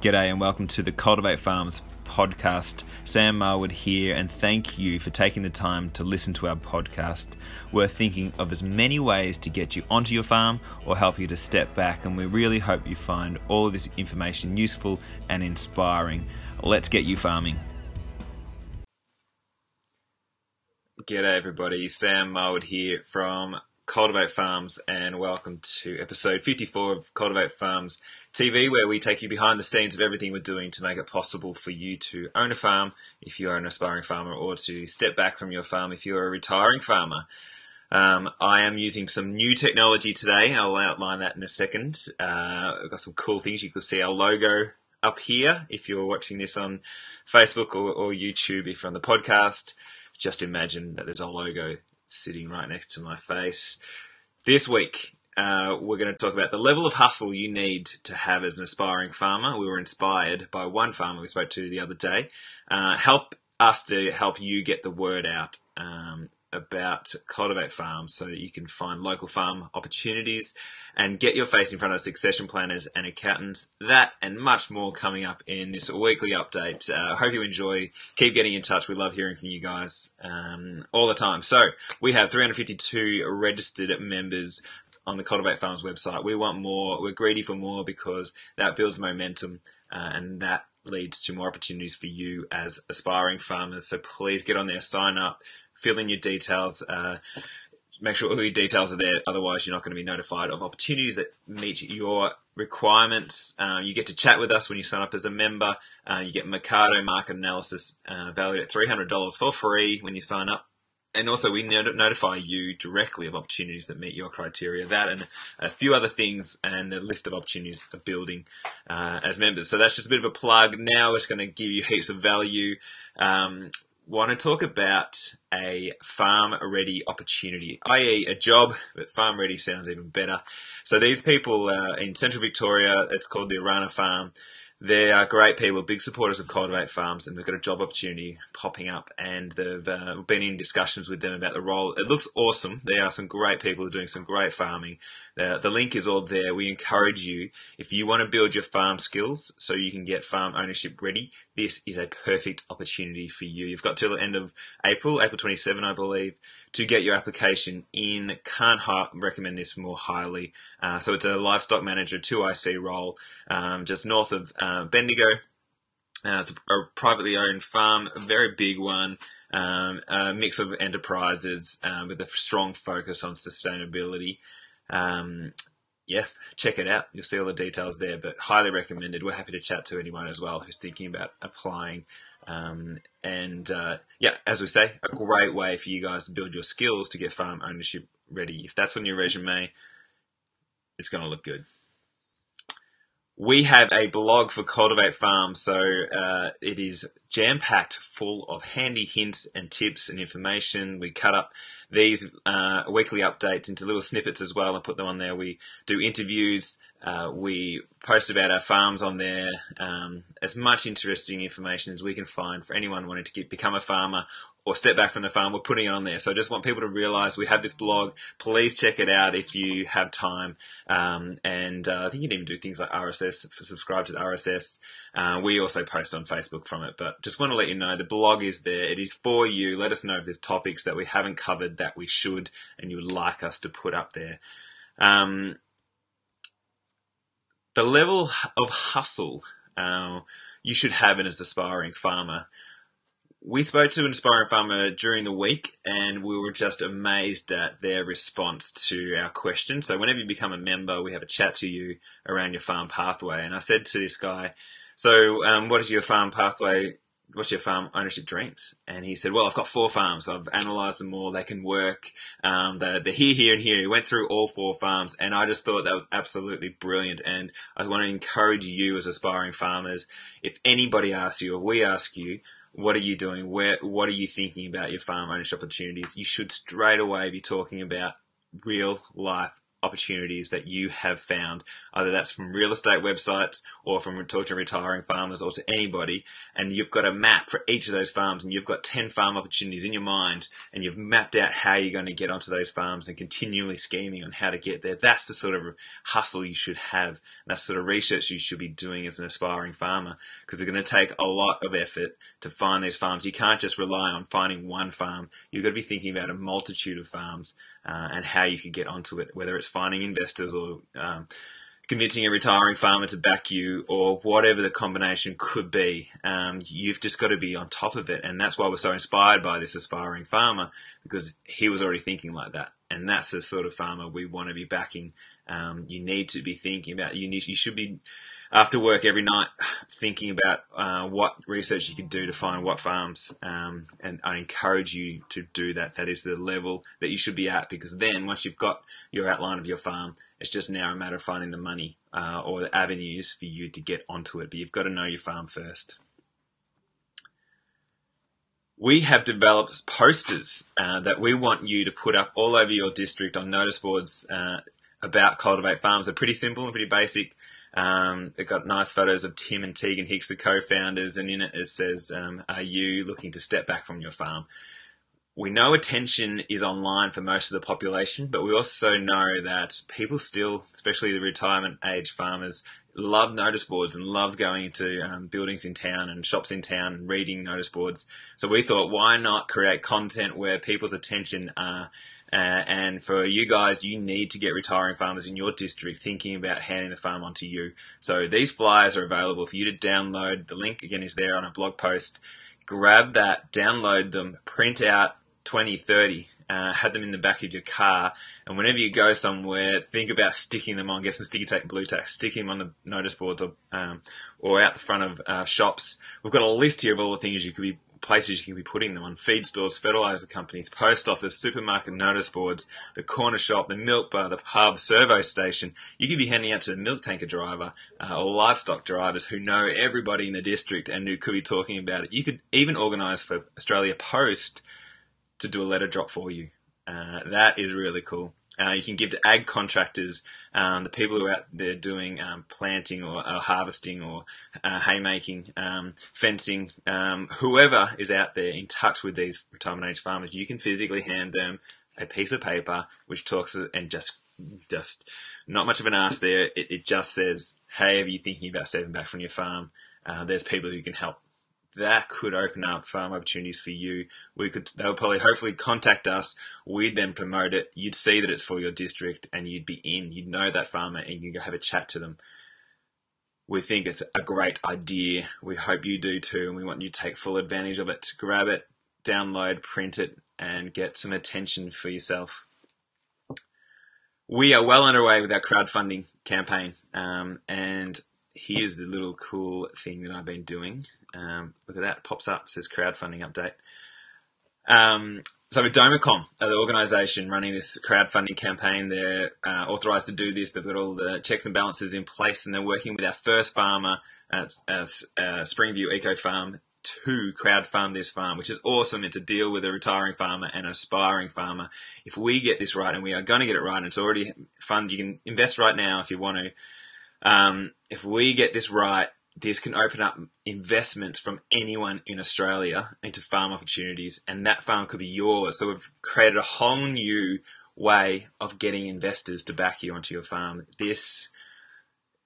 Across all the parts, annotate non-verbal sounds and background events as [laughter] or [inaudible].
G'day and welcome to the Cultivate Farms podcast. Sam Marwood here, and thank you for taking the time to listen to our podcast. We're thinking of as many ways to get you onto your farm or help you to step back, and we really hope you find all this information useful and inspiring. Let's get you farming. G'day, everybody. Sam Marwood here from Cultivate Farms, and welcome to episode 54 of Cultivate Farms TV, where we take you behind the scenes of everything we're doing to make it possible for you to own a farm if you are an aspiring farmer, or to step back from your farm if you're a retiring farmer. Um, I am using some new technology today. I'll outline that in a second. Uh, I've got some cool things. You can see our logo up here if you're watching this on Facebook or, or YouTube if you're on the podcast. Just imagine that there's a logo sitting right next to my face. This week, uh, we're going to talk about the level of hustle you need to have as an aspiring farmer. We were inspired by one farmer we spoke to the other day. Uh, help us to help you get the word out um, about Cultivate Farms so that you can find local farm opportunities and get your face in front of succession planners and accountants. That and much more coming up in this weekly update. I uh, hope you enjoy. Keep getting in touch. We love hearing from you guys um, all the time. So we have 352 registered members on the Cultivate Farms website. We want more. We're greedy for more because that builds momentum uh, and that leads to more opportunities for you as aspiring farmers. So please get on there, sign up, fill in your details. Uh, make sure all your details are there. Otherwise, you're not going to be notified of opportunities that meet your requirements. Uh, you get to chat with us when you sign up as a member. Uh, you get Mecardo market analysis uh, valued at $300 for free when you sign up. And also, we not- notify you directly of opportunities that meet your criteria. That and a few other things, and a list of opportunities are building uh, as members. So that's just a bit of a plug. Now it's going to give you heaps of value. Um, want to talk about a farm ready opportunity, i.e., a job, but farm ready sounds even better. So these people uh, in central Victoria, it's called the Arana Farm. They are great people, big supporters of Cultivate Farms, and they've got a job opportunity popping up. And they've uh, been in discussions with them about the role. It looks awesome. There are some great people doing some great farming. The link is all there. We encourage you, if you want to build your farm skills so you can get farm ownership ready, this is a perfect opportunity for you. You've got till the end of April, April 27, I believe, to get your application in. Can't recommend this more highly. Uh, so it's a livestock manager 2IC role um, just north of uh, Bendigo. Uh, it's a, a, privately owned farm, a very big one, um, a mix of enterprises uh, with a strong focus on sustainability. Um, yeah, check it out. You'll see all the details there, but highly recommended. We're happy to chat to anyone as well who's thinking about applying. Um, and uh, yeah, as we say, a great way for you guys to build your skills to get farm ownership ready. If that's on your resume, it's going to look good. We have a blog for Cultivate Farm, so uh, it is jam packed full of handy hints and tips and information. We cut up these uh, weekly updates into little snippets as well and put them on there. We do interviews. Uh, we post about our farms on there. Um, as much interesting information as we can find for anyone wanting to get, become a farmer or step back from the farm, we're putting it on there. So I just want people to realize we have this blog. Please check it out if you have time. Um, and uh, I think you can even do things like RSS, subscribe to the RSS. Uh, we also post on Facebook from it, but just want to let you know the blog is there. It is for you. Let us know if there's topics that we haven't covered that we should and you would like us to put up there. Um, the level of hustle uh, you should have in as an aspiring farmer we spoke to an aspiring farmer during the week and we were just amazed at their response to our question. So whenever you become a member, we have a chat to you around your farm pathway. And I said to this guy, so um, what is your farm pathway? What's your farm ownership dreams? And he said, well, I've got four farms. I've analysed them all. They can work. Um, they're, they're here, here, and here. He went through all four farms, and I just thought that was absolutely brilliant. And I want to encourage you as aspiring farmers. If anybody asks you, or we ask you, what are you doing? Where, what are you thinking about your farm ownership opportunities? You should straight away be talking about real life opportunities that you have found. Either that's from real estate websites or from talking to retiring farmers or to anybody. And you've got a map for each of those farms and you've got 10 farm opportunities in your mind and you've mapped out how you're going to get onto those farms and continually scheming on how to get there. That's the sort of hustle you should have. That's the sort of research you should be doing as an aspiring farmer because it's going to take a lot of effort to find these farms. You can't just rely on finding one farm. You've got to be thinking about a multitude of farms uh, and how you could get onto it, whether it's finding investors or um, convincing a retiring farmer to back you or whatever the combination could be. Um, you've just got to be on top of it. And that's why we're so inspired by this aspiring farmer because he was already thinking like that. And that's the sort of farmer we want to be backing. Um, you need to be thinking about, you need, you should be after work every night [sighs] thinking about uh, what research you can do to find what farms. Um, and I encourage you to do that. That is the level that you should be at because then once you've got your outline of your farm, it's just now a matter of finding the money uh, or the avenues for you to get onto it. But you've got to know your farm first. We have developed posters uh, that we want you to put up all over your district on notice boards uh, about Cultivate Farms. They're pretty simple and pretty basic. Um, it got nice photos of Tim and Tegan Hicks, the co-founders, and in it it says, um, "Are you looking to step back from your farm?" We know attention is online for most of the population, but we also know that people still, especially the retirement age farmers, love notice boards and love going into um, buildings in town and shops in town and reading notice boards. So we thought, why not create content where people's attention are uh, and for you guys, you need to get retiring farmers in your district thinking about handing the farm onto you. So these flyers are available for you to download. The link again is there on a blog post. Grab that, download them, print out 20, 30, uh, have them in the back of your car, and whenever you go somewhere, think about sticking them on. Get some sticky tape, blue tack, stick them on the notice boards or um, or out the front of uh, shops. We've got a list here of all the things you could be places you can be putting them on feed stores, fertilizer companies, post office, supermarket notice boards, the corner shop, the milk bar, the pub, servo station. You could be handing out to the milk tanker driver uh, or livestock drivers who know everybody in the district and who could be talking about it. You could even organise for Australia Post to do a letter drop for you. Uh, that is really cool. Uh, you can give to ag contractors, um, the people who are out there doing um, planting or, or, harvesting or uh, haymaking, um, fencing, um, whoever is out there in touch with these retirement age farmers, you can physically hand them a piece of paper which talks and just just not much of an ask there. It, it just says, "Hey, are you thinking about stepping back from your farm?" Uh, there's people who can help that could open up farm opportunities for you. We could, they'll probably hopefully contact us. We'd then promote it. You'd see that it's for your district and you'd be in. You'd know that farmer and you can go have a chat to them. We think it's a great idea. We hope you do too. And we want you to take full advantage of it. Grab it, download, print it, and get some attention for yourself. We are well underway with our crowdfunding campaign. Um, and here's the little cool thing that I've been doing. Um, look at that, pops up, says crowdfunding update. Um, so with DomaCom, uh, the organisation running this crowdfunding campaign, they're uh, authorised to do this. They've got all the checks and balances in place, and they're working with our first farmer at, at uh, Springview Eco Farm to crowdfund this farm, which is awesome. It's a deal with a retiring farmer and an aspiring farmer. If we get this right, and we are going to get it right, and it's already fund, you can invest right now if you want to. Um, if we get this right, this can open up investments from anyone in Australia into farm opportunities, and that farm could be yours. So we've created a whole new way of getting investors to back you onto your farm. This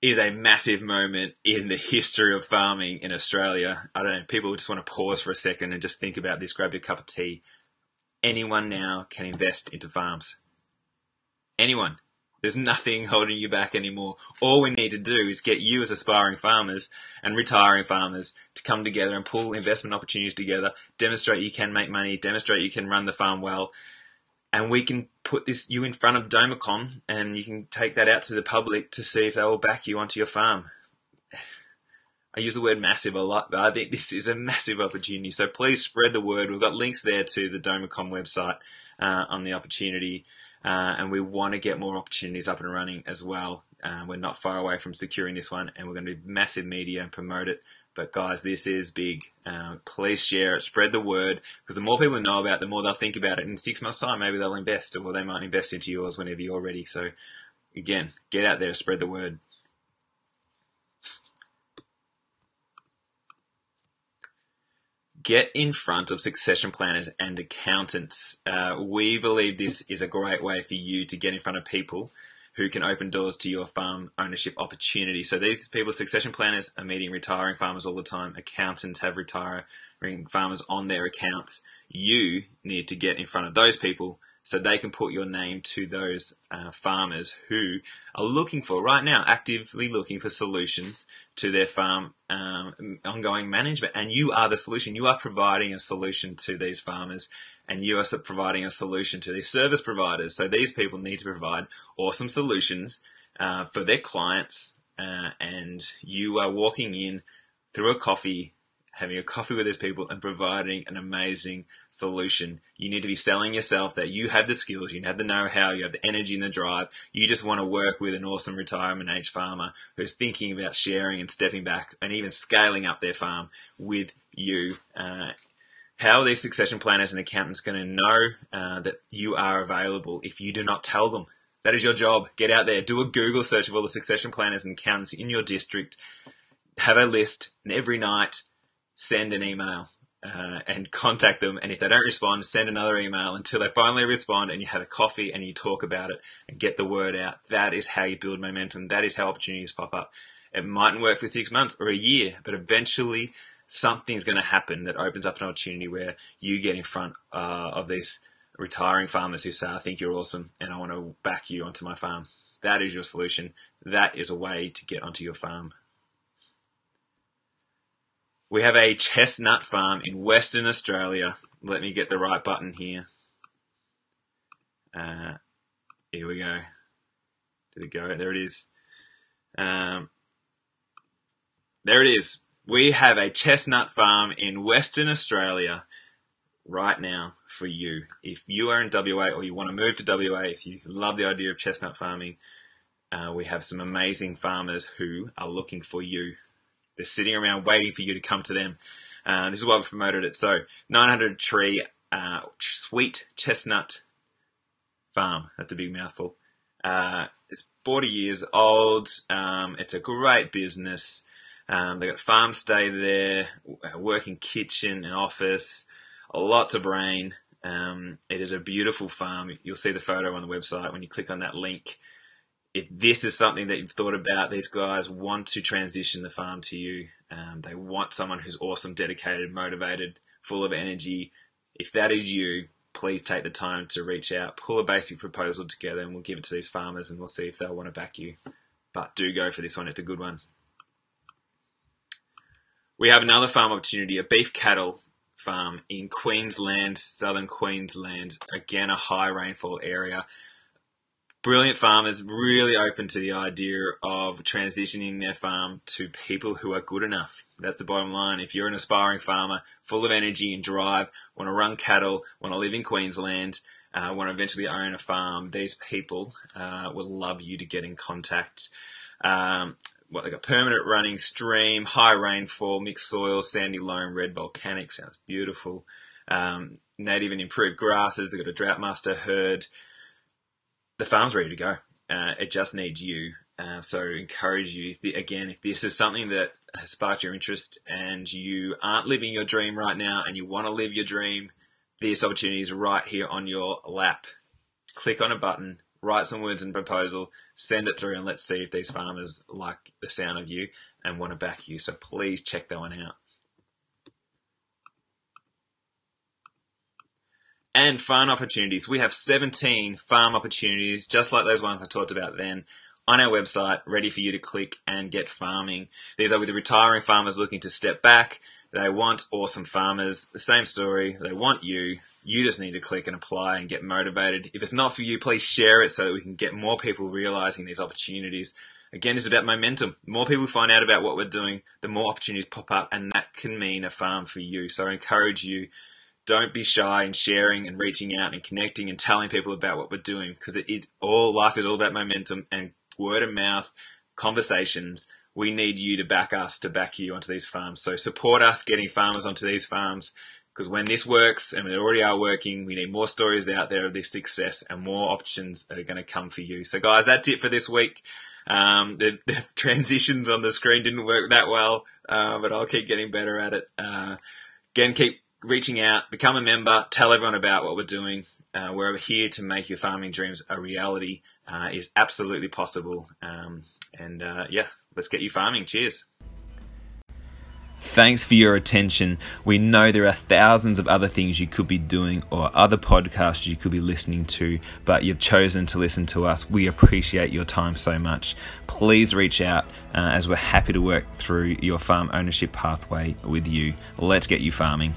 is a massive moment in the history of farming in Australia. I don't know, people just want to pause for a second and just think about this, grab your cup of tea. Anyone now can invest into farms. Anyone. There's nothing holding you back anymore. All we need to do is get you as aspiring farmers and retiring farmers to come together and pull investment opportunities together, demonstrate you can make money, demonstrate you can run the farm well, and we can put this you in front of DomaCom and you can take that out to the public to see if they will back you onto your farm. I use the word massive a lot, but I think this is a massive opportunity. So please spread the word. We've got links there to the DomaCom website uh, on the opportunity uh, and we want to get more opportunities up and running as well. Uh, we're not far away from securing this one, and we're going to be massive media and promote it. But guys, this is big. Uh, please share it, spread the word, because the more people know about it, the more they'll think about it. In six months' time, maybe they'll invest, or they might invest into yours whenever you're ready. So again, get out there, spread the word. Get in front of succession planners and accountants. Uh, we believe this is a great way for you to get in front of people who can open doors to your farm ownership opportunity. So these people, succession planners, are meeting retiring farmers all the time. Accountants have retiring farmers on their accounts. You need to get in front of those people so they can put your name to those uh, farmers who are looking for right now, actively looking for solutions to their farm um, ongoing management. And you are the solution. You are providing a solution to these farmers and you are providing a solution to these service providers. So these people need to provide awesome solutions uh, for their clients. Uh, and you are walking in through a coffee having a coffee with these people and providing an amazing solution. You need to be selling yourself that you have the skills, you have the know-how, you have the energy and the drive. You just want to work with an awesome retirement age farmer who's thinking about sharing and stepping back and even scaling up their farm with you. Uh, how are these succession planners and accountants going to know uh, that you are available if you do not tell them? That is your job. Get out there, do a Google search of all the succession planners and accountants in your district. Have a list, and every night send an email uh, and contact them. And if they don't respond, send another email until they finally respond and you have a coffee and you talk about it and get the word out. That is how you build momentum. That is how opportunities pop up. It mightn't work for six months or a year, but eventually something's going to happen that opens up an opportunity where you get in front uh, of these retiring farmers who say, I think you're awesome and I want to back you onto my farm. That is your solution. That is a way to get onto your farm. We have a chestnut farm in Western Australia. Let me get the right button here. Uh, here we go. Did it go? There it is. Um, there it is. We have a chestnut farm in Western Australia right now for you. If you are in WA or you want to move to WA, if you love the idea of chestnut farming, uh, we have some amazing farmers who are looking for you. They're sitting around waiting for you to come to them. Uh, this is why we've promoted it. So 900 tree uh, sweet chestnut farm. That's a big mouthful. Uh, it's 40 years old. Um, it's a great business. Um, they've got farm stay there, working kitchen and office, lots of rain. Um, it is a beautiful farm. You'll see the photo on the website when you click on that link if this is something that you've thought about, these guys want to transition the farm to you. Um, they want someone who's awesome, dedicated, motivated, full of energy. If that is you, please take the time to reach out, pull a basic proposal together, and we'll give it to these farmers and we'll see if they'll want to back you. But do go for this one, it's a good one. We have another farm opportunity, a beef cattle farm in Queensland, southern Queensland. Again, a high rainfall area brilliant farmers really open to the idea of transitioning their farm to people who are good enough. That's the bottom line. If you're an aspiring farmer, full of energy and drive, want to run cattle, want to live in Queensland, uh, want to eventually own a farm, these people uh, would love you to get in contact. Um, what they got permanent running stream, high rainfall, mixed soil, sandy loam, red volcanic, sounds beautiful. Um, native and improved grasses, they've got a Droughtmaster herd the farm's ready to go. Uh, it just needs you. Uh, so encourage you if, again if this is something that has sparked your interest and you aren't living your dream right now and you want to live your dream, this opportunity is right here on your lap. Click on a button, write some words in proposal, send it through, and let's see if these farmers like the sound of you and want to back you. So please check that one out. And farm opportunities. We have 17 farm opportunities, just like those ones I talked about then, on our website, ready for you to click and get farming. These are with the retiring farmers looking to step back. They want awesome farmers. The same story. They want you. You just need to click and apply and get motivated. If it's not for you, please share it so that we can get more people realizing these opportunities. Again, it's about momentum. The more people find out about what we're doing, the more opportunities pop up, and that can mean a farm for you. So I encourage you don't be shy in sharing and reaching out and connecting and telling people about what we're doing because it, all life is all about momentum and word of mouth conversations. We need you to back us to back you onto these farms. So support us getting farmers onto these farms. Because when this works, and they already are working, we need more stories out there of this success and more options that are going to come for you. So, guys, that's it for this week. Um, the, [laughs] the, transitions on the screen didn't work that well, uh, but I'll keep getting better at it. Uh, again, keep reaching out, become a member, tell everyone about what we're doing. Uh, we're here to make your farming dreams a reality. Uh, is absolutely possible. Um, and uh, yeah, let's get you farming. Cheers. Thanks for your attention. We know there are thousands of other things you could be doing or other podcasts you could be listening to, but you've chosen to listen to us. We appreciate your time so much. Please reach out uh, as we're happy to work through your farm ownership pathway with you. Let's get you farming.